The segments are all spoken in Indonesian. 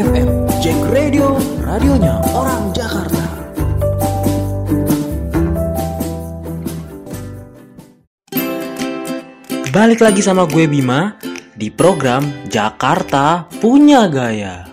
FM, Jack Radio, radionya orang Jakarta. Balik lagi sama gue Bima di program Jakarta Punya Gaya.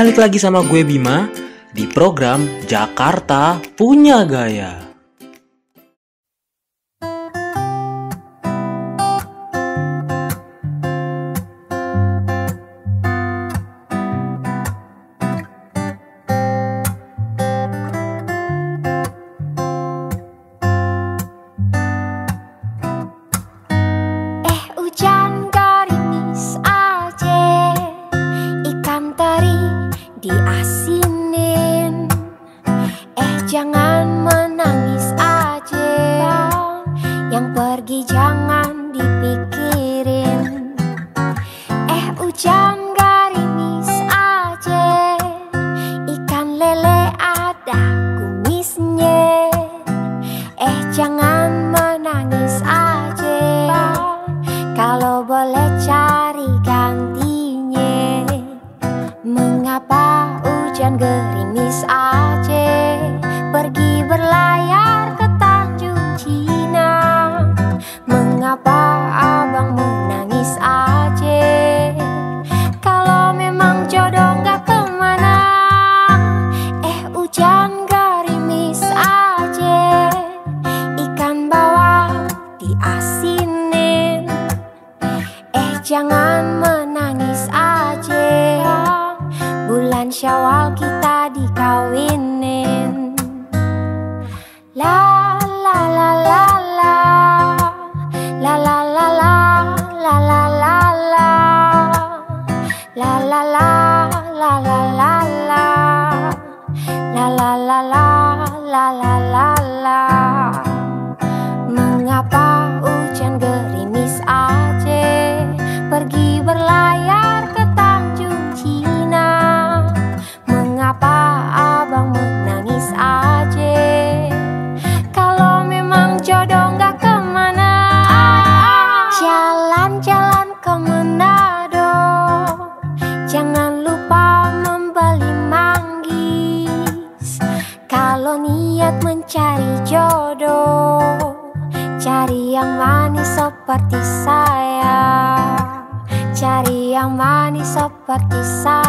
Balik lagi sama gue Bima di program Jakarta Punya Gaya. 吧。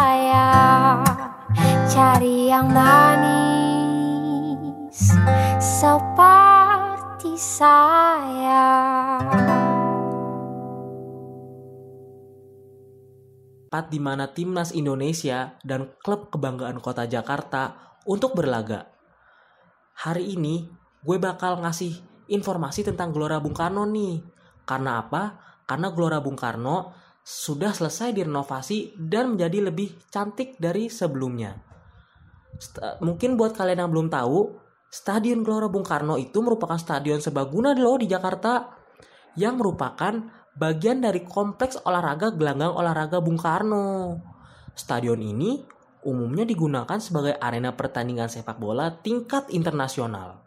Saya Cari tempat di mana timnas Indonesia dan klub kebanggaan kota Jakarta untuk berlaga. Hari ini gue bakal ngasih informasi tentang Gelora Bung Karno nih. Karena apa? Karena Gelora Bung Karno sudah selesai direnovasi dan menjadi lebih cantik dari sebelumnya. Mungkin buat kalian yang belum tahu, Stadion Gelora Bung Karno itu merupakan stadion serbaguna loh di Jakarta yang merupakan bagian dari kompleks olahraga gelanggang olahraga Bung Karno. Stadion ini umumnya digunakan sebagai arena pertandingan sepak bola tingkat internasional.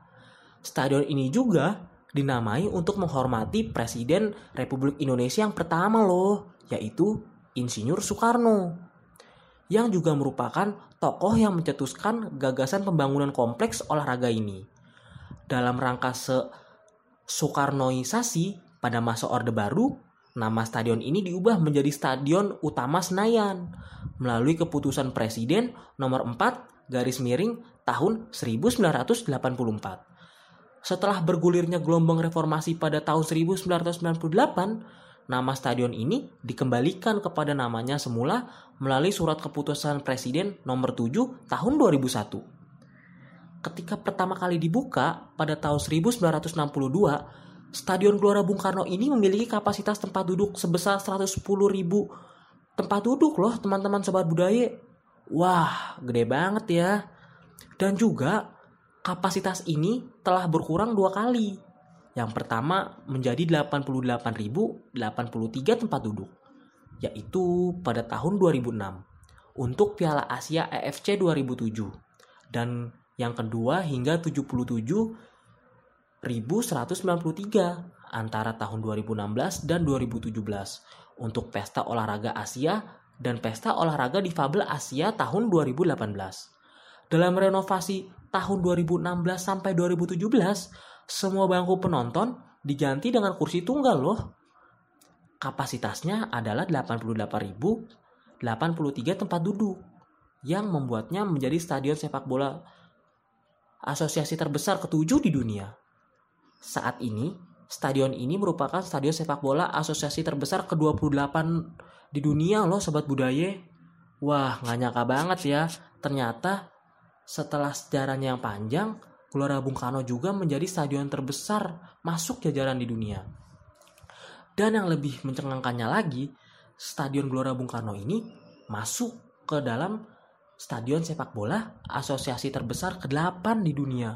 Stadion ini juga dinamai untuk menghormati Presiden Republik Indonesia yang pertama loh, yaitu Insinyur Soekarno. Yang juga merupakan tokoh yang mencetuskan gagasan pembangunan kompleks olahraga ini. dalam rangka se Soekarnoisasi pada masa Orde Baru, nama stadion ini diubah menjadi Stadion Utama Senayan melalui keputusan Presiden nomor 4 garis miring tahun 1984. Setelah bergulirnya gelombang reformasi pada tahun 1998, nama stadion ini dikembalikan kepada namanya semula melalui surat keputusan Presiden nomor 7 tahun 2001 ketika pertama kali dibuka pada tahun 1962, Stadion Gelora Bung Karno ini memiliki kapasitas tempat duduk sebesar 110 ribu tempat duduk loh teman-teman sobat budaya. Wah, gede banget ya. Dan juga kapasitas ini telah berkurang dua kali. Yang pertama menjadi 88.083 tempat duduk, yaitu pada tahun 2006 untuk Piala Asia EFC 2007 dan yang kedua hingga 77.193 antara tahun 2016 dan 2017 untuk Pesta Olahraga Asia dan Pesta Olahraga Difabel Asia tahun 2018. Dalam renovasi tahun 2016 sampai 2017, semua bangku penonton diganti dengan kursi tunggal loh. Kapasitasnya adalah 88.083 tempat duduk yang membuatnya menjadi stadion sepak bola asosiasi terbesar ketujuh di dunia. Saat ini, stadion ini merupakan stadion sepak bola asosiasi terbesar ke-28 di dunia loh sobat budaya. Wah, nggak nyangka banget ya. Ternyata setelah sejarahnya yang panjang, Gelora Bung Karno juga menjadi stadion terbesar masuk jajaran di dunia. Dan yang lebih mencengangkannya lagi, Stadion Gelora Bung Karno ini masuk ke dalam stadion sepak bola asosiasi terbesar ke-8 di dunia.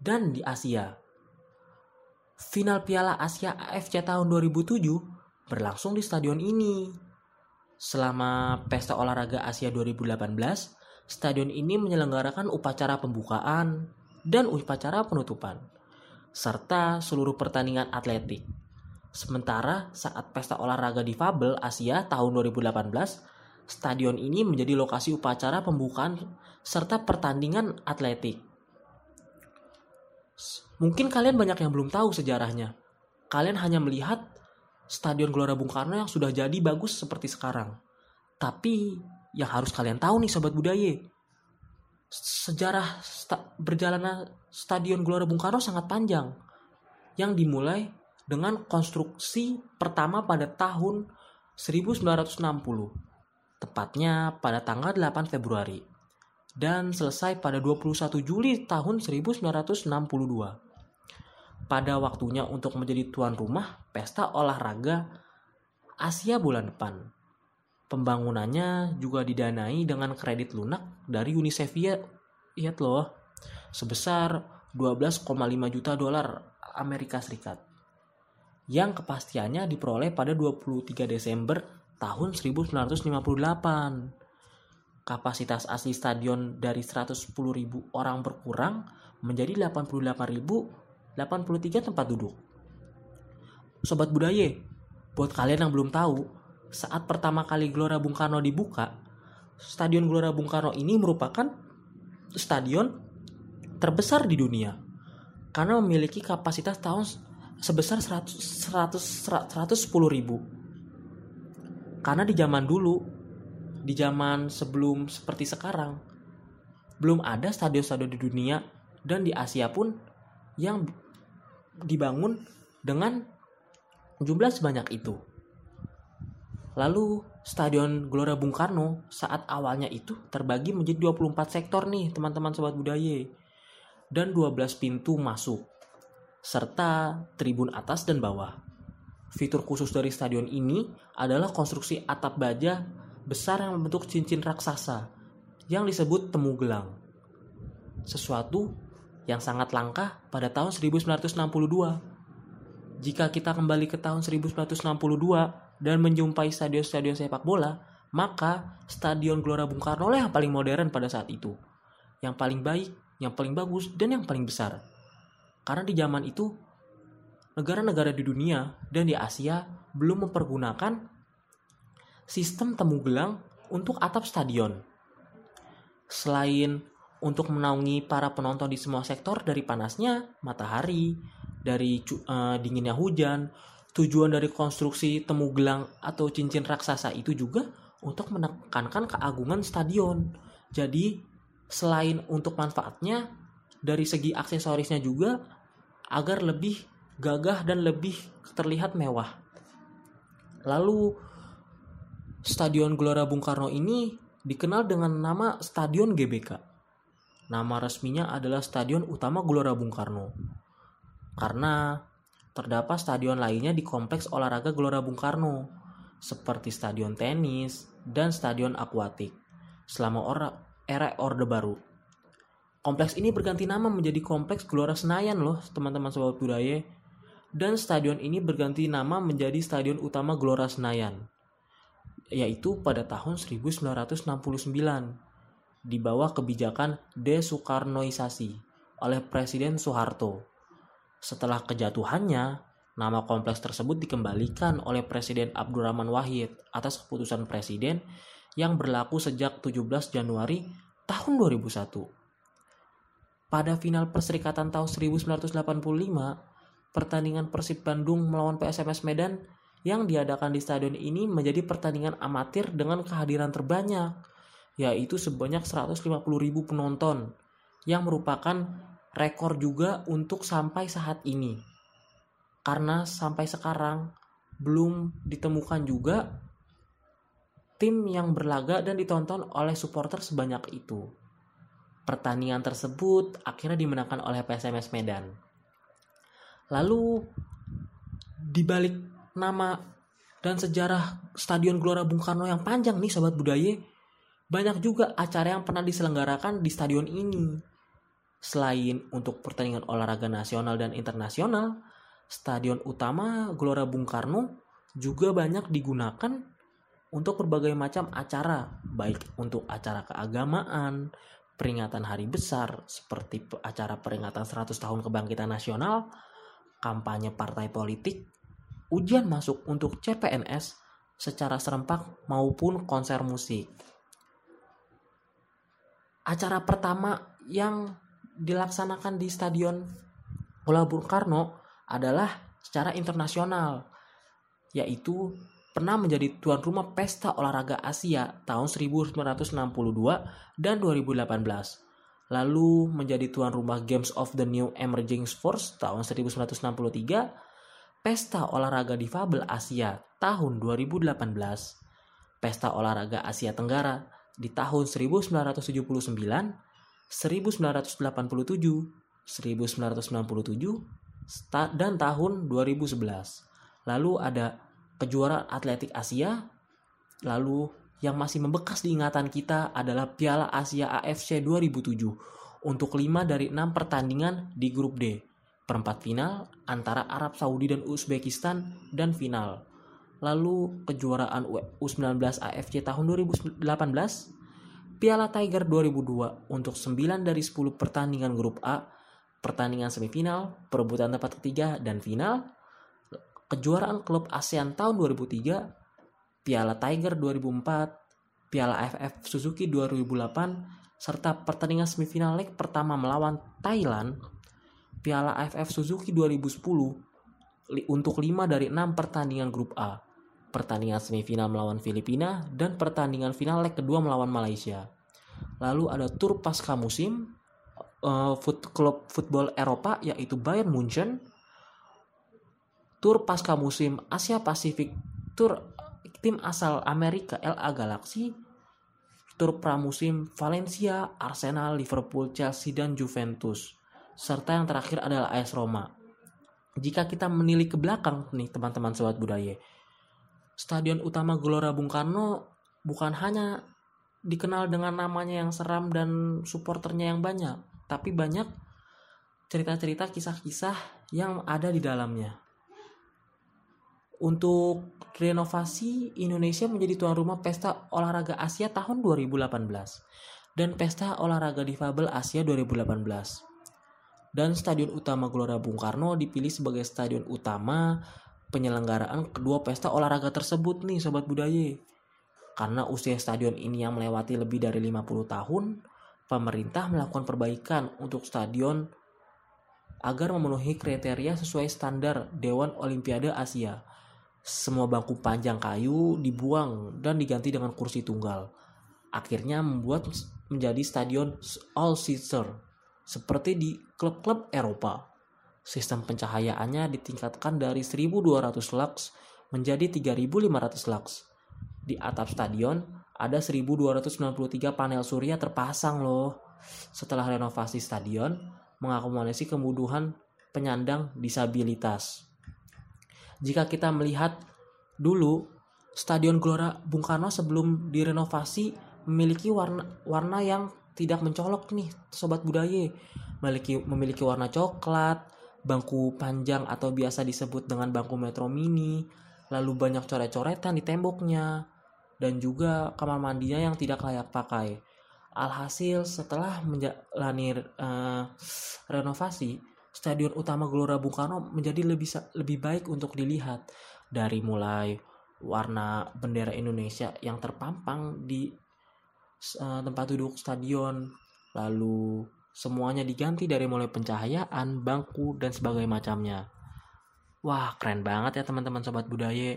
Dan di Asia. Final Piala Asia AFC tahun 2007 berlangsung di stadion ini. Selama Pesta Olahraga Asia 2018, stadion ini menyelenggarakan upacara pembukaan dan upacara penutupan, serta seluruh pertandingan atletik. Sementara saat Pesta Olahraga Difabel Asia tahun 2018, Stadion ini menjadi lokasi upacara pembukaan serta pertandingan atletik. Mungkin kalian banyak yang belum tahu sejarahnya. Kalian hanya melihat Stadion Gelora Bung Karno yang sudah jadi bagus seperti sekarang. Tapi yang harus kalian tahu nih sobat budaya, sejarah sta berjalannya Stadion Gelora Bung Karno sangat panjang yang dimulai dengan konstruksi pertama pada tahun 1960 tepatnya pada tanggal 8 Februari dan selesai pada 21 Juli tahun 1962. Pada waktunya untuk menjadi tuan rumah pesta olahraga Asia bulan depan. Pembangunannya juga didanai dengan kredit lunak dari UNICEF ya, lihat loh, sebesar 12,5 juta dolar Amerika Serikat. Yang kepastiannya diperoleh pada 23 Desember tahun 1958. Kapasitas asli stadion dari 110.000 orang berkurang menjadi 88.083 tempat duduk. Sobat budaya, buat kalian yang belum tahu, saat pertama kali Gelora Bung Karno dibuka, Stadion Gelora Bung Karno ini merupakan stadion terbesar di dunia karena memiliki kapasitas tahun sebesar 100 100 110 ribu karena di zaman dulu, di zaman sebelum seperti sekarang, belum ada stadion-stadion di dunia dan di Asia pun yang dibangun dengan jumlah sebanyak itu. Lalu Stadion Gelora Bung Karno saat awalnya itu terbagi menjadi 24 sektor nih teman-teman sobat budaya dan 12 pintu masuk serta tribun atas dan bawah. Fitur khusus dari stadion ini adalah konstruksi atap baja besar yang membentuk cincin raksasa yang disebut temu gelang. Sesuatu yang sangat langka pada tahun 1962. Jika kita kembali ke tahun 1962 dan menjumpai stadion-stadion sepak bola, maka Stadion Gelora Bung Karno lah yang paling modern pada saat itu. Yang paling baik, yang paling bagus, dan yang paling besar. Karena di zaman itu negara-negara di dunia dan di Asia belum mempergunakan sistem temu gelang untuk atap stadion. Selain untuk menaungi para penonton di semua sektor dari panasnya matahari, dari eh, dinginnya hujan. Tujuan dari konstruksi temu gelang atau cincin raksasa itu juga untuk menekankan keagungan stadion. Jadi selain untuk manfaatnya dari segi aksesorisnya juga agar lebih gagah dan lebih terlihat mewah. Lalu Stadion Gelora Bung Karno ini dikenal dengan nama Stadion GBK. Nama resminya adalah Stadion Utama Gelora Bung Karno. Karena terdapat stadion lainnya di kompleks olahraga Gelora Bung Karno, seperti stadion tenis dan stadion akuatik. Selama era Orde Baru. Kompleks ini berganti nama menjadi Kompleks Gelora Senayan loh, teman-teman sobat budaya. Dan stadion ini berganti nama menjadi Stadion Utama Gelora Senayan yaitu pada tahun 1969 di bawah kebijakan desoekarnoisasi oleh Presiden Soeharto. Setelah kejatuhannya, nama kompleks tersebut dikembalikan oleh Presiden Abdurrahman Wahid atas keputusan Presiden yang berlaku sejak 17 Januari tahun 2001. Pada final Perserikatan tahun 1985, pertandingan Persib Bandung melawan PSMS Medan yang diadakan di stadion ini menjadi pertandingan amatir dengan kehadiran terbanyak, yaitu sebanyak 150.000 penonton, yang merupakan rekor juga untuk sampai saat ini. Karena sampai sekarang belum ditemukan juga tim yang berlaga dan ditonton oleh supporter sebanyak itu. Pertandingan tersebut akhirnya dimenangkan oleh PSMS Medan. Lalu di balik nama dan sejarah Stadion Gelora Bung Karno yang panjang nih sobat budaya, banyak juga acara yang pernah diselenggarakan di stadion ini. Selain untuk pertandingan olahraga nasional dan internasional, stadion utama Gelora Bung Karno juga banyak digunakan untuk berbagai macam acara, baik untuk acara keagamaan, peringatan hari besar seperti pe- acara peringatan 100 tahun kebangkitan nasional, kampanye partai politik, ujian masuk untuk CPNS secara serempak maupun konser musik. Acara pertama yang dilaksanakan di Stadion Gelora Bung Karno adalah secara internasional, yaitu pernah menjadi tuan rumah Pesta Olahraga Asia tahun 1962 dan 2018. Lalu menjadi tuan rumah Games of the New Emerging Force tahun 1963 Pesta Olahraga Difabel Asia tahun 2018, Pesta Olahraga Asia Tenggara di tahun 1979, 1987, 1997, sta- dan tahun 2011. Lalu ada kejuaraan atletik Asia, lalu yang masih membekas di ingatan kita adalah Piala Asia AFC 2007 untuk 5 dari 6 pertandingan di grup D perempat final antara Arab Saudi dan Uzbekistan dan final. Lalu kejuaraan U19 AFC tahun 2018, Piala Tiger 2002 untuk 9 dari 10 pertandingan grup A, pertandingan semifinal, perebutan tempat ketiga dan final, kejuaraan klub ASEAN tahun 2003, Piala Tiger 2004, Piala AFF Suzuki 2008, serta pertandingan semifinal leg pertama melawan Thailand Piala AFF Suzuki 2010 li- untuk 5 dari 6 pertandingan grup A. Pertandingan semifinal melawan Filipina dan pertandingan final leg kedua melawan Malaysia. Lalu ada tur pasca musim eh, foot klub football Eropa yaitu Bayern Munchen. Tur pasca musim Asia Pasifik tur tim asal Amerika LA Galaxy. Tur pramusim Valencia, Arsenal, Liverpool, Chelsea dan Juventus serta yang terakhir adalah AS Roma. Jika kita menilik ke belakang nih teman-teman sobat budaya, Stadion utama Gelora Bung Karno bukan hanya dikenal dengan namanya yang seram dan supporternya yang banyak, tapi banyak cerita-cerita kisah-kisah yang ada di dalamnya. Untuk renovasi, Indonesia menjadi tuan rumah Pesta Olahraga Asia tahun 2018 dan Pesta Olahraga Difabel Asia 2018 dan Stadion Utama Gelora Bung Karno dipilih sebagai stadion utama penyelenggaraan kedua pesta olahraga tersebut nih sobat budaya. Karena usia stadion ini yang melewati lebih dari 50 tahun, pemerintah melakukan perbaikan untuk stadion agar memenuhi kriteria sesuai standar Dewan Olimpiade Asia. Semua bangku panjang kayu dibuang dan diganti dengan kursi tunggal. Akhirnya membuat menjadi stadion all seater seperti di klub-klub Eropa. Sistem pencahayaannya ditingkatkan dari 1200 lux menjadi 3500 lux. Di atap stadion ada 1293 panel surya terpasang loh. Setelah renovasi stadion, mengakomodasi kebutuhan penyandang disabilitas. Jika kita melihat dulu Stadion Gelora Bung Karno sebelum direnovasi memiliki warna warna yang tidak mencolok nih sobat budaya. Memiliki memiliki warna coklat, bangku panjang atau biasa disebut dengan bangku metro mini, lalu banyak coret-coretan di temboknya dan juga kamar mandinya yang tidak layak pakai. Alhasil setelah menjalani uh, renovasi, stadion utama Gelora Bung Karno menjadi lebih lebih baik untuk dilihat dari mulai warna bendera Indonesia yang terpampang di uh, tempat duduk stadion, lalu semuanya diganti dari mulai pencahayaan, bangku dan sebagainya macamnya. Wah, keren banget ya teman-teman sobat budaya.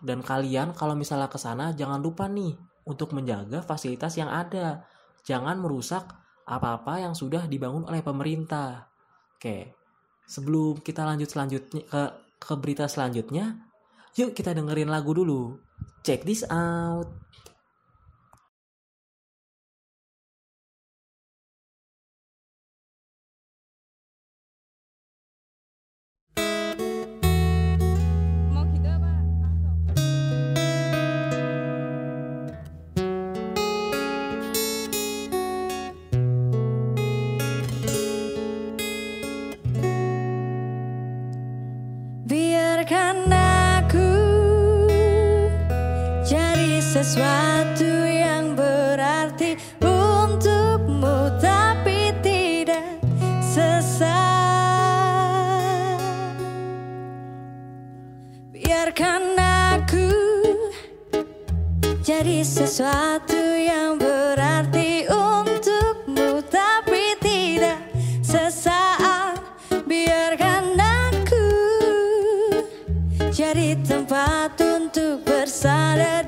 Dan kalian kalau misalnya ke sana jangan lupa nih untuk menjaga fasilitas yang ada. Jangan merusak apa-apa yang sudah dibangun oleh pemerintah. Oke. Sebelum kita lanjut selanjutnya ke ke berita selanjutnya, yuk kita dengerin lagu dulu. Check this out. biarkan aku jadi sesuatu yang berarti untukmu. Tapi tidak sesaat biarkan aku jadi tempat untuk bersandar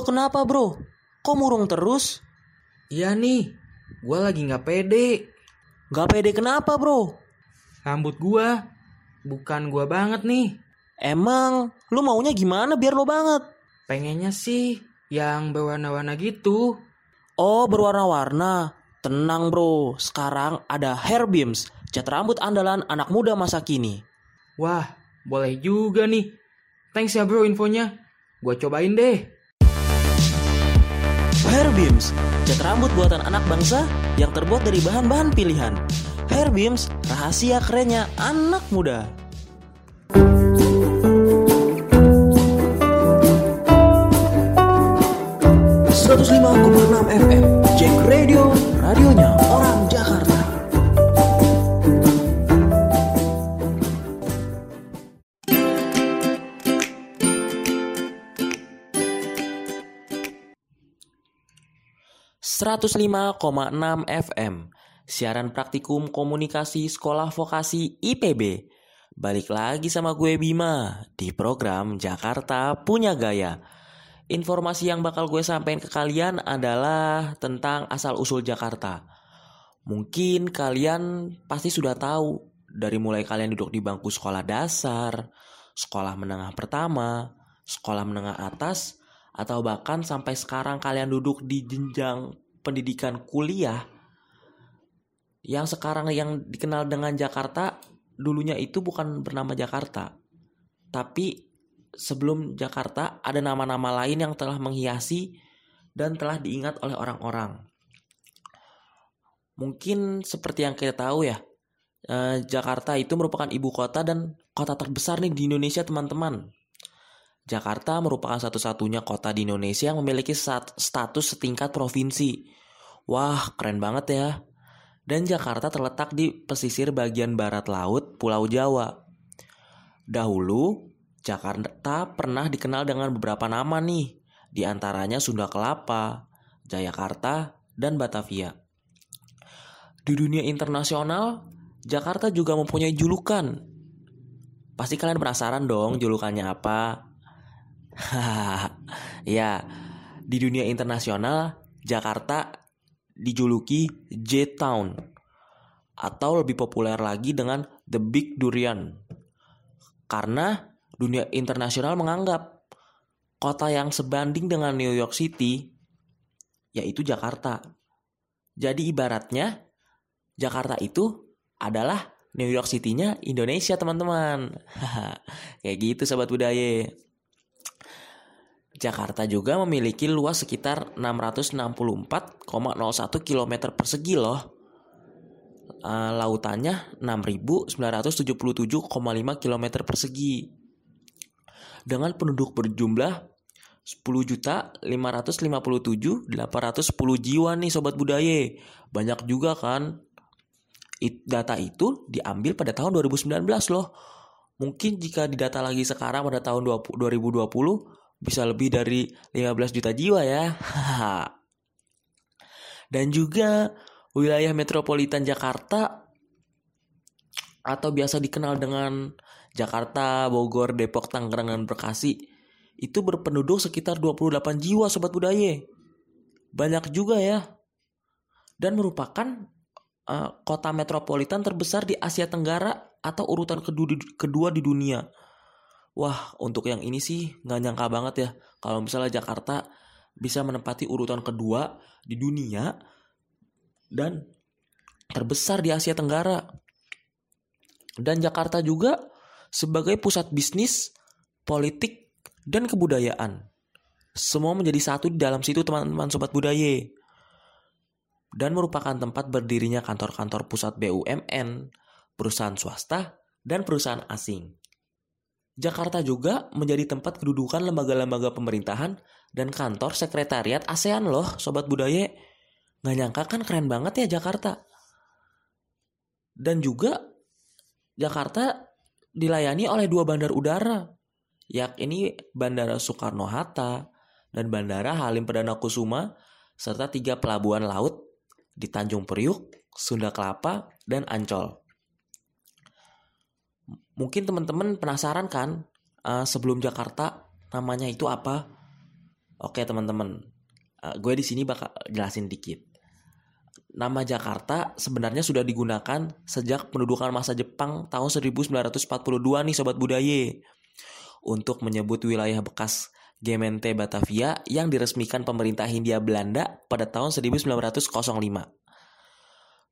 Lo kenapa bro? Kok murung terus? Iya nih, gue lagi nggak pede. Gak pede kenapa bro? Rambut gue bukan gue banget nih. Emang lu maunya gimana biar lo banget? Pengennya sih yang berwarna-warna gitu. Oh berwarna-warna. Tenang bro, sekarang ada Hair Beams, cat rambut andalan anak muda masa kini. Wah, boleh juga nih. Thanks ya bro infonya. Gue cobain deh. Hair Beams, cat rambut buatan anak bangsa yang terbuat dari bahan-bahan pilihan. Hair Beams, rahasia kerennya anak muda. FM, ...105,6 FM... ...siaran praktikum komunikasi sekolah vokasi IPB... ...balik lagi sama gue Bima... ...di program Jakarta Punya Gaya... Informasi yang bakal gue sampaikan ke kalian adalah tentang asal-usul Jakarta. Mungkin kalian pasti sudah tahu dari mulai kalian duduk di bangku sekolah dasar, sekolah menengah pertama, sekolah menengah atas, atau bahkan sampai sekarang kalian duduk di jenjang pendidikan kuliah yang sekarang yang dikenal dengan Jakarta dulunya itu bukan bernama Jakarta tapi sebelum Jakarta ada nama-nama lain yang telah menghiasi dan telah diingat oleh orang-orang. Mungkin seperti yang kita tahu ya, eh, Jakarta itu merupakan ibu kota dan kota terbesar nih di Indonesia teman-teman. Jakarta merupakan satu-satunya kota di Indonesia yang memiliki status setingkat provinsi. Wah, keren banget ya. Dan Jakarta terletak di pesisir bagian barat laut Pulau Jawa. Dahulu, Jakarta pernah dikenal dengan beberapa nama nih, di antaranya Sunda Kelapa, Jayakarta, dan Batavia. Di dunia internasional, Jakarta juga mempunyai julukan. Pasti kalian penasaran dong julukannya apa? ya, di dunia internasional, Jakarta dijuluki J-Town atau lebih populer lagi dengan The Big Durian. Karena dunia internasional menganggap kota yang sebanding dengan New York City yaitu Jakarta. Jadi ibaratnya Jakarta itu adalah New York City-nya Indonesia teman-teman. Kayak gitu sobat budaya. Jakarta juga memiliki luas sekitar 664,01 km persegi loh. Uh, lautannya 6.977,5 km persegi dengan penduduk berjumlah 10 juta 557 810 jiwa nih sobat budaya. Banyak juga kan. It, data itu diambil pada tahun 2019 loh. Mungkin jika didata lagi sekarang pada tahun 2020 bisa lebih dari 15 juta jiwa ya. Dan juga wilayah metropolitan Jakarta atau biasa dikenal dengan Jakarta, Bogor, Depok, Tangerang, dan Bekasi itu berpenduduk sekitar 28 jiwa sobat budaya. Banyak juga ya. Dan merupakan uh, kota metropolitan terbesar di Asia Tenggara atau urutan kedua di, kedua di dunia. Wah, untuk yang ini sih nggak nyangka banget ya kalau misalnya Jakarta bisa menempati urutan kedua di dunia dan terbesar di Asia Tenggara. Dan Jakarta juga sebagai pusat bisnis, politik, dan kebudayaan. Semua menjadi satu di dalam situ teman-teman sobat budaya. Dan merupakan tempat berdirinya kantor-kantor pusat BUMN, perusahaan swasta, dan perusahaan asing. Jakarta juga menjadi tempat kedudukan lembaga-lembaga pemerintahan dan kantor sekretariat ASEAN loh, sobat budaya. Nggak nyangka kan keren banget ya Jakarta. Dan juga Jakarta dilayani oleh dua bandar udara, yakni Bandara Soekarno-Hatta dan Bandara Halim Perdana Kusuma, serta tiga pelabuhan laut di Tanjung Priuk, Sunda Kelapa, dan Ancol. Mungkin teman-teman penasaran kan uh, sebelum Jakarta namanya itu apa? Oke teman-teman, Eh, gue di sini bakal jelasin dikit. Nama Jakarta sebenarnya sudah digunakan sejak pendudukan masa Jepang tahun 1942 nih sobat budaya. Untuk menyebut wilayah bekas Gemente Batavia yang diresmikan pemerintah Hindia Belanda pada tahun 1905.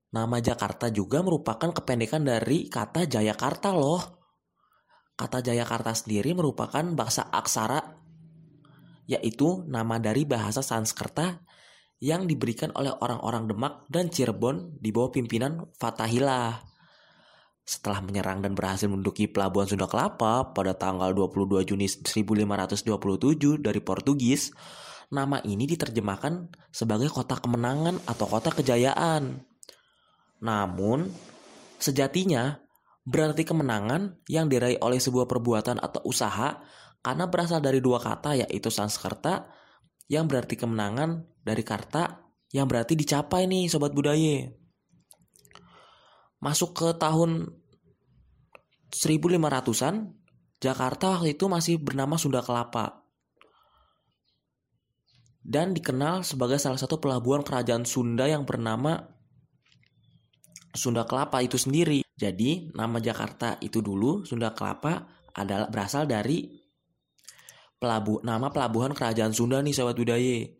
Nama Jakarta juga merupakan kependekan dari kata Jayakarta loh. Kata Jayakarta sendiri merupakan bahasa aksara yaitu nama dari bahasa Sanskerta yang diberikan oleh orang-orang Demak dan Cirebon di bawah pimpinan Fatahillah. Setelah menyerang dan berhasil menduduki pelabuhan Sunda Kelapa pada tanggal 22 Juni 1527 dari Portugis, nama ini diterjemahkan sebagai kota kemenangan atau kota kejayaan. Namun, sejatinya berarti kemenangan yang diraih oleh sebuah perbuatan atau usaha karena berasal dari dua kata yaitu Sanskerta yang berarti kemenangan dari karta yang berarti dicapai nih sobat budaya. Masuk ke tahun 1500-an, Jakarta waktu itu masih bernama Sunda Kelapa. Dan dikenal sebagai salah satu pelabuhan kerajaan Sunda yang bernama Sunda Kelapa itu sendiri. Jadi nama Jakarta itu dulu Sunda Kelapa adalah berasal dari pelabu nama pelabuhan kerajaan Sunda nih sahabat budaya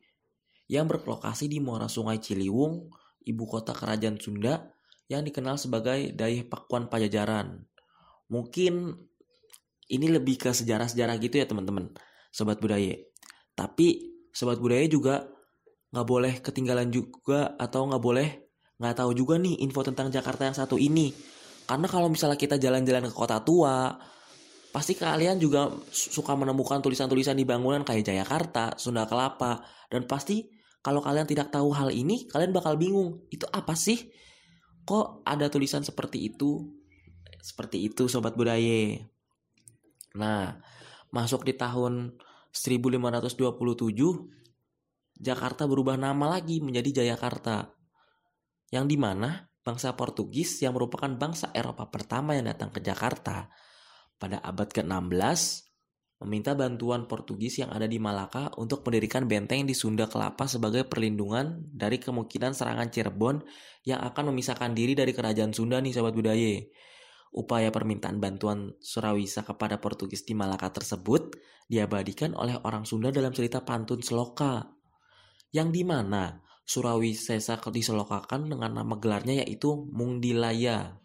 yang berlokasi di muara Sungai Ciliwung, ibu kota kerajaan Sunda yang dikenal sebagai Daih Pakuan Pajajaran. Mungkin ini lebih ke sejarah-sejarah gitu ya teman-teman, sobat budaya. Tapi sobat budaya juga nggak boleh ketinggalan juga atau nggak boleh nggak tahu juga nih info tentang Jakarta yang satu ini. Karena kalau misalnya kita jalan-jalan ke kota tua, pasti kalian juga suka menemukan tulisan-tulisan di bangunan kayak Jayakarta, Sunda Kelapa, dan pasti kalau kalian tidak tahu hal ini, kalian bakal bingung. Itu apa sih? Kok ada tulisan seperti itu? Seperti itu sobat budaya. Nah, masuk di tahun 1527 Jakarta berubah nama lagi menjadi Jayakarta. Yang di mana bangsa Portugis yang merupakan bangsa Eropa pertama yang datang ke Jakarta pada abad ke-16 meminta bantuan Portugis yang ada di Malaka untuk mendirikan benteng di Sunda Kelapa sebagai perlindungan dari kemungkinan serangan Cirebon yang akan memisahkan diri dari kerajaan Sunda nih sobat budaya. Upaya permintaan bantuan Surawisa kepada Portugis di Malaka tersebut diabadikan oleh orang Sunda dalam cerita pantun Seloka. Yang di mana Surawisesa diselokakan dengan nama gelarnya yaitu Mungdilaya.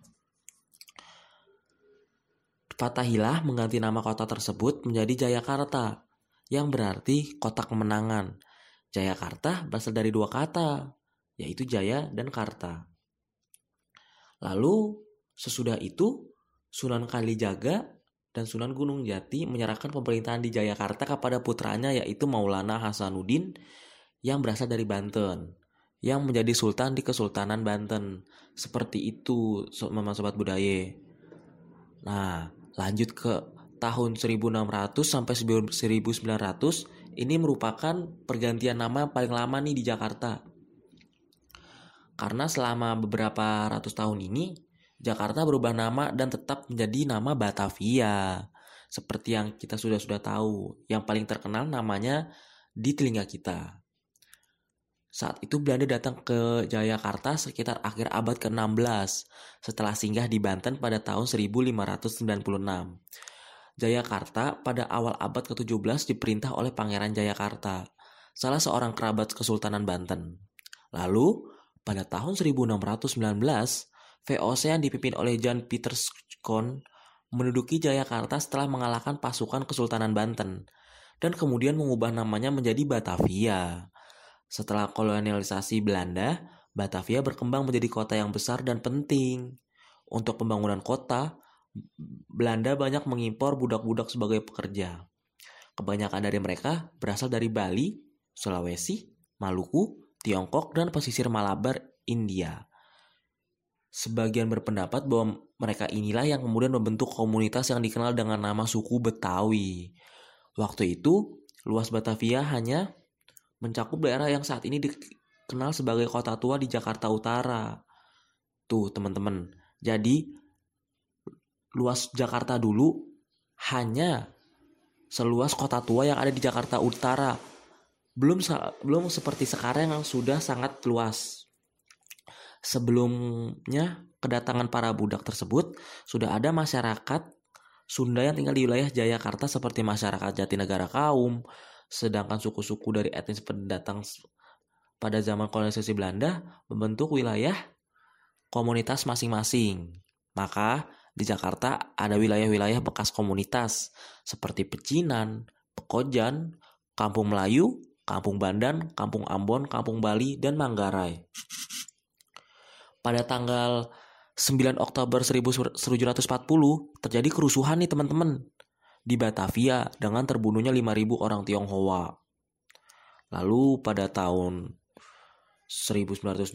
Fatahillah mengganti nama kota tersebut menjadi Jayakarta, yang berarti kota kemenangan. Jayakarta berasal dari dua kata, yaitu Jaya dan Karta. Lalu, sesudah itu, Sunan Kalijaga dan Sunan Gunung Jati menyerahkan pemerintahan di Jayakarta kepada putranya yaitu Maulana Hasanuddin yang berasal dari Banten yang menjadi sultan di Kesultanan Banten. Seperti itu, Mama Sobat Budaya. Nah, lanjut ke tahun 1600 sampai 1900 ini merupakan pergantian nama paling lama nih di Jakarta. Karena selama beberapa ratus tahun ini Jakarta berubah nama dan tetap menjadi nama Batavia. Seperti yang kita sudah-sudah tahu, yang paling terkenal namanya di telinga kita. Saat itu Belanda datang ke Jayakarta sekitar akhir abad ke-16 setelah singgah di Banten pada tahun 1596. Jayakarta pada awal abad ke-17 diperintah oleh Pangeran Jayakarta, salah seorang kerabat Kesultanan Banten. Lalu, pada tahun 1619, VOC yang dipimpin oleh Jan Peter Skon menduduki Jayakarta setelah mengalahkan pasukan Kesultanan Banten dan kemudian mengubah namanya menjadi Batavia. Setelah kolonialisasi Belanda, Batavia berkembang menjadi kota yang besar dan penting. Untuk pembangunan kota, Belanda banyak mengimpor budak-budak sebagai pekerja. Kebanyakan dari mereka berasal dari Bali, Sulawesi, Maluku, Tiongkok, dan pesisir Malabar, India. Sebagian berpendapat bahwa mereka inilah yang kemudian membentuk komunitas yang dikenal dengan nama suku Betawi. Waktu itu, luas Batavia hanya mencakup daerah yang saat ini dikenal sebagai kota tua di Jakarta Utara. Tuh, teman-teman. Jadi, luas Jakarta dulu hanya seluas kota tua yang ada di Jakarta Utara. belum belum seperti sekarang yang sudah sangat luas. Sebelumnya kedatangan para budak tersebut sudah ada masyarakat Sunda yang tinggal di wilayah Jayakarta seperti masyarakat Jatinegara Kaum, sedangkan suku-suku dari etnis pendatang pada zaman kolonisasi Belanda membentuk wilayah komunitas masing-masing. Maka di Jakarta ada wilayah-wilayah bekas komunitas seperti Pecinan, Pekojan, Kampung Melayu, Kampung Bandan, Kampung Ambon, Kampung Bali, dan Manggarai. Pada tanggal 9 Oktober 1740 terjadi kerusuhan nih teman-teman di Batavia dengan terbunuhnya 5.000 orang Tionghoa. Lalu pada tahun 1926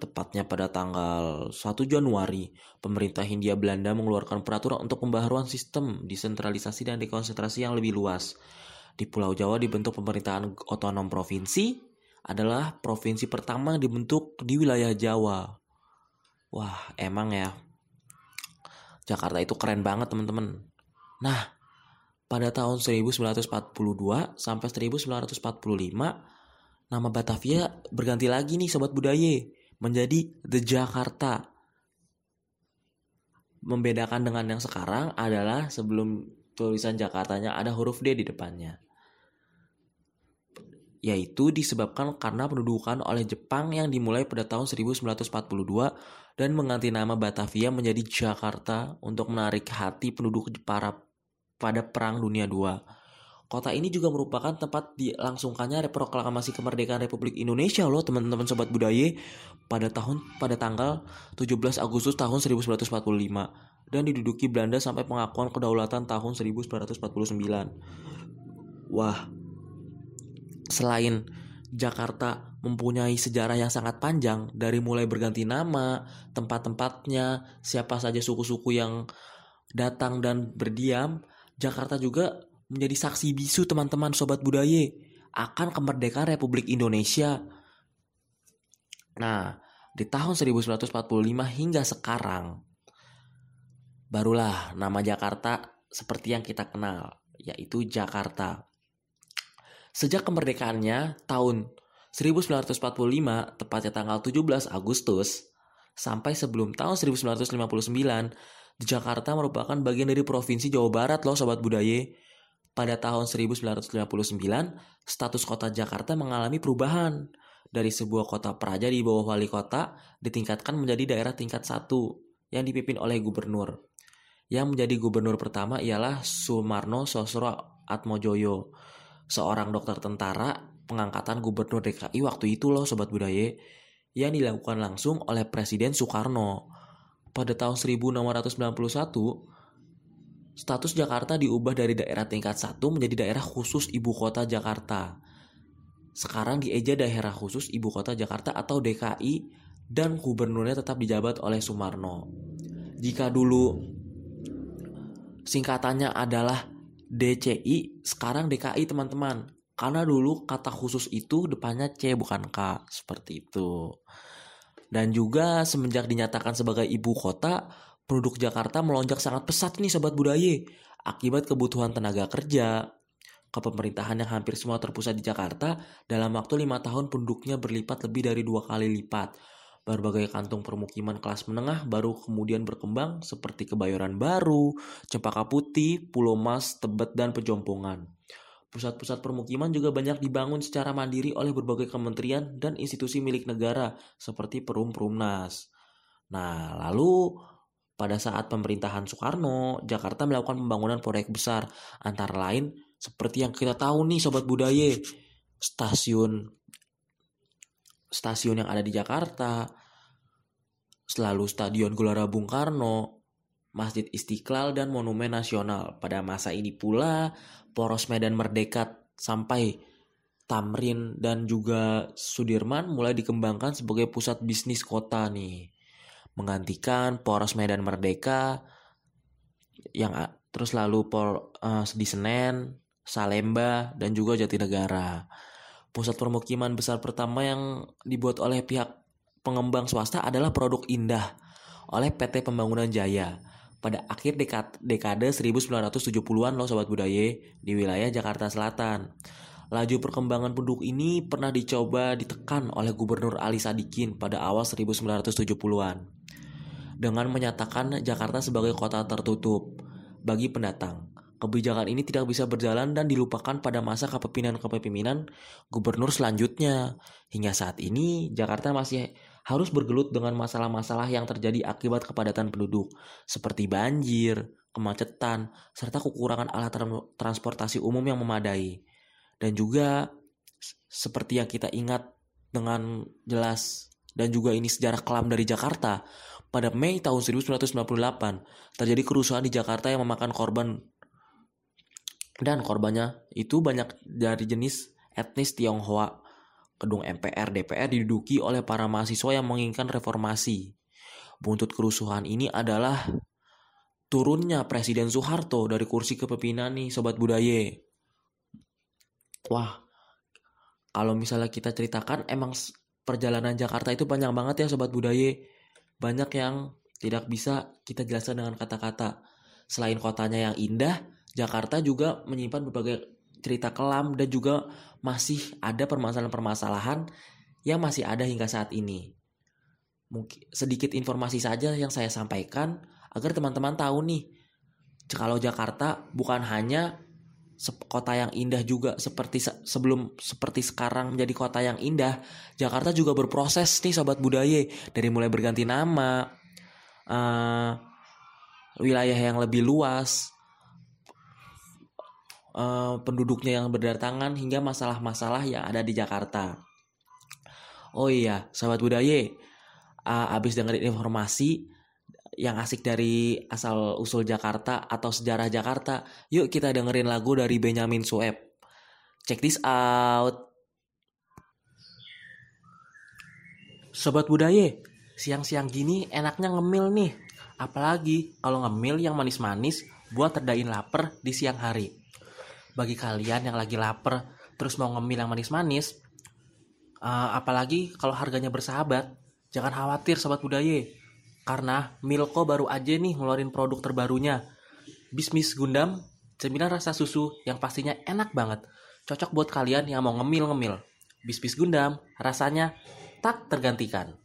tepatnya pada tanggal 1 Januari pemerintah Hindia Belanda mengeluarkan peraturan untuk pembaharuan sistem desentralisasi dan dekonsentrasi yang lebih luas. Di Pulau Jawa dibentuk pemerintahan otonom provinsi adalah provinsi pertama yang dibentuk di wilayah Jawa. Wah, emang ya. Jakarta itu keren banget, teman-teman. Nah, pada tahun 1942 sampai 1945 nama Batavia berganti lagi nih sobat budaya menjadi The Jakarta. Membedakan dengan yang sekarang adalah sebelum tulisan Jakartanya ada huruf D di depannya. Yaitu disebabkan karena pendudukan oleh Jepang yang dimulai pada tahun 1942 dan mengganti nama Batavia menjadi Jakarta untuk menarik hati penduduk para pada Perang Dunia II. Kota ini juga merupakan tempat dilangsungkannya proklamasi kemerdekaan Republik Indonesia loh teman-teman sobat budaya pada tahun pada tanggal 17 Agustus tahun 1945 dan diduduki Belanda sampai pengakuan kedaulatan tahun 1949. Wah. Selain Jakarta mempunyai sejarah yang sangat panjang dari mulai berganti nama, tempat-tempatnya, siapa saja suku-suku yang datang dan berdiam, Jakarta juga menjadi saksi bisu teman-teman sobat budaya akan kemerdekaan Republik Indonesia. Nah, di tahun 1945 hingga sekarang barulah nama Jakarta seperti yang kita kenal, yaitu Jakarta. Sejak kemerdekaannya tahun 1945, tepatnya tanggal 17 Agustus, sampai sebelum tahun 1959, Jakarta merupakan bagian dari Provinsi Jawa Barat loh sobat budaya. Pada tahun 1959, status kota Jakarta mengalami perubahan. Dari sebuah kota praja di bawah wali kota ditingkatkan menjadi daerah tingkat satu yang dipimpin oleh gubernur. Yang menjadi gubernur pertama ialah Sumarno Sosro Atmojoyo, seorang dokter tentara pengangkatan gubernur DKI waktu itu loh sobat budaya yang dilakukan langsung oleh Presiden Soekarno. Pada tahun 1691, status Jakarta diubah dari daerah tingkat 1 menjadi daerah khusus ibu kota Jakarta. Sekarang dieja daerah khusus ibu kota Jakarta atau DKI dan gubernurnya tetap dijabat oleh Sumarno. Jika dulu singkatannya adalah DCI, sekarang DKI teman-teman. Karena dulu kata khusus itu depannya C bukan K, seperti itu. Dan juga semenjak dinyatakan sebagai ibu kota, penduduk Jakarta melonjak sangat pesat nih sobat budaya. Akibat kebutuhan tenaga kerja, kepemerintahan yang hampir semua terpusat di Jakarta, dalam waktu lima tahun penduduknya berlipat lebih dari dua kali lipat. Berbagai kantung permukiman kelas menengah baru kemudian berkembang seperti Kebayoran Baru, Cempaka Putih, Pulau Mas, Tebet, dan Pejompongan. Pusat-pusat permukiman juga banyak dibangun secara mandiri oleh berbagai kementerian dan institusi milik negara seperti Perum Perumnas. Nah, lalu pada saat pemerintahan Soekarno, Jakarta melakukan pembangunan proyek besar antara lain seperti yang kita tahu nih sobat budaya, stasiun stasiun yang ada di Jakarta, selalu Stadion Gelora Bung Karno, Masjid Istiqlal dan Monumen Nasional. Pada masa ini pula, poros Medan Merdeka sampai Tamrin dan juga Sudirman mulai dikembangkan sebagai pusat bisnis kota nih. Menggantikan poros Medan Merdeka yang terus lalu por, uh, di Senen, Salemba dan juga Jatinegara. Pusat permukiman besar pertama yang dibuat oleh pihak pengembang swasta adalah produk indah oleh PT Pembangunan Jaya pada akhir dekade, dekade 1970-an loh sobat budaya di wilayah Jakarta Selatan. Laju perkembangan penduduk ini pernah dicoba ditekan oleh Gubernur Ali Sadikin pada awal 1970-an dengan menyatakan Jakarta sebagai kota tertutup bagi pendatang. Kebijakan ini tidak bisa berjalan dan dilupakan pada masa kepemimpinan-kepemimpinan gubernur selanjutnya. Hingga saat ini, Jakarta masih harus bergelut dengan masalah-masalah yang terjadi akibat kepadatan penduduk, seperti banjir, kemacetan, serta kekurangan alat transportasi umum yang memadai. Dan juga seperti yang kita ingat dengan jelas dan juga ini sejarah kelam dari Jakarta, pada Mei tahun 1998 terjadi kerusuhan di Jakarta yang memakan korban dan korbannya itu banyak dari jenis etnis Tionghoa. Gedung MPR DPR diduduki oleh para mahasiswa yang menginginkan reformasi. Buntut kerusuhan ini adalah turunnya Presiden Soeharto dari kursi kepemimpinan nih Sobat Budaya. Wah, kalau misalnya kita ceritakan emang perjalanan Jakarta itu panjang banget ya Sobat Budaya. Banyak yang tidak bisa kita jelaskan dengan kata-kata. Selain kotanya yang indah, Jakarta juga menyimpan berbagai cerita kelam dan juga masih ada permasalahan-permasalahan yang masih ada hingga saat ini. Mungkin sedikit informasi saja yang saya sampaikan agar teman-teman tahu nih kalau Jakarta bukan hanya kota yang indah juga seperti sebelum seperti sekarang menjadi kota yang indah Jakarta juga berproses nih sobat budaya dari mulai berganti nama uh, wilayah yang lebih luas uh, penduduknya yang berdatangan hingga masalah-masalah yang ada di Jakarta. Oh iya, sahabat budaya, uh, abis dengerin informasi yang asik dari asal usul Jakarta atau sejarah Jakarta, yuk kita dengerin lagu dari Benjamin Sueb. Check this out. Sobat budaya, siang-siang gini enaknya ngemil nih. Apalagi kalau ngemil yang manis-manis buat terdain lapar di siang hari bagi kalian yang lagi lapar terus mau ngemil yang manis-manis uh, apalagi kalau harganya bersahabat jangan khawatir sobat budaya. Karena Milko baru aja nih ngeluarin produk terbarunya. Bismis Gundam cemilan rasa susu yang pastinya enak banget. Cocok buat kalian yang mau ngemil-ngemil. Bismis Gundam rasanya tak tergantikan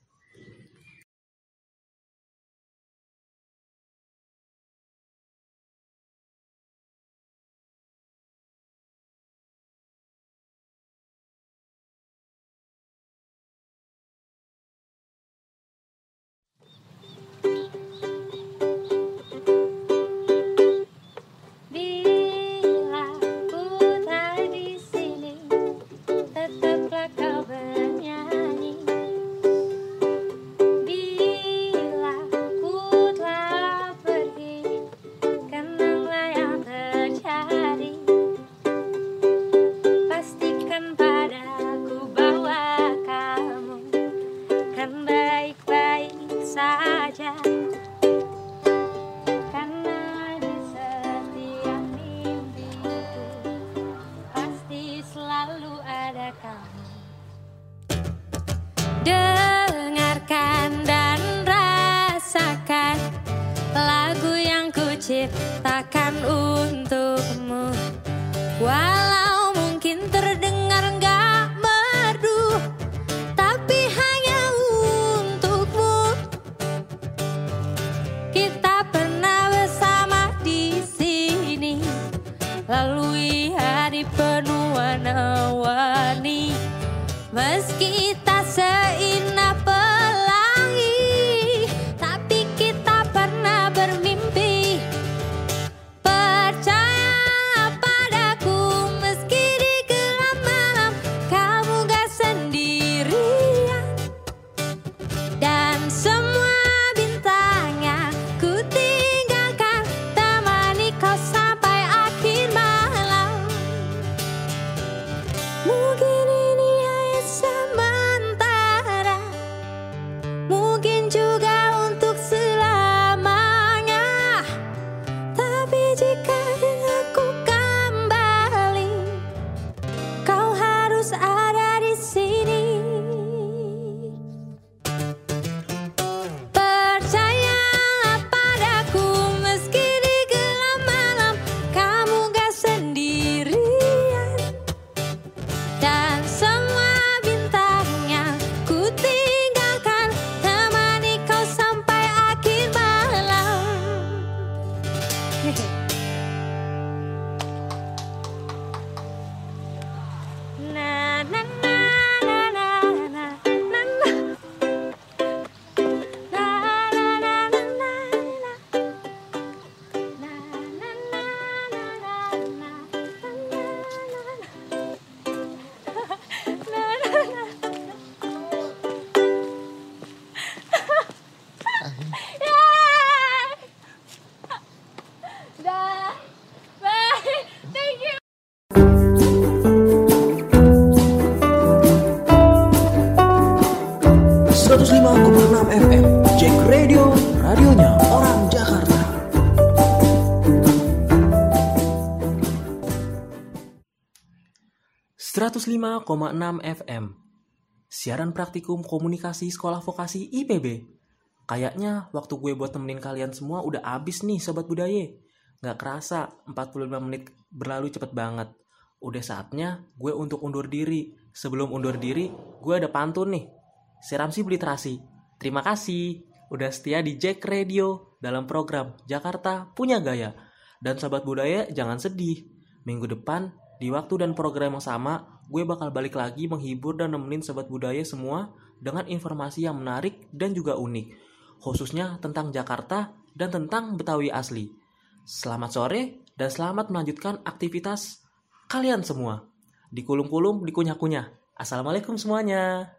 105,6 FM. Siaran praktikum komunikasi sekolah vokasi IPB. Kayaknya waktu gue buat temenin kalian semua udah abis nih sobat budaya. Nggak kerasa 45 menit berlalu cepet banget. Udah saatnya gue untuk undur diri. Sebelum undur diri, gue ada pantun nih. Seramsi Literasi. Terima kasih udah setia di Jack Radio dalam program Jakarta Punya Gaya. Dan sobat budaya jangan sedih. Minggu depan di waktu dan program yang sama, gue bakal balik lagi menghibur dan nemenin sobat budaya semua dengan informasi yang menarik dan juga unik, khususnya tentang Jakarta dan tentang Betawi asli. Selamat sore dan selamat melanjutkan aktivitas kalian semua. Dikulung-kulung, dikunyah-kunyah. Assalamualaikum semuanya.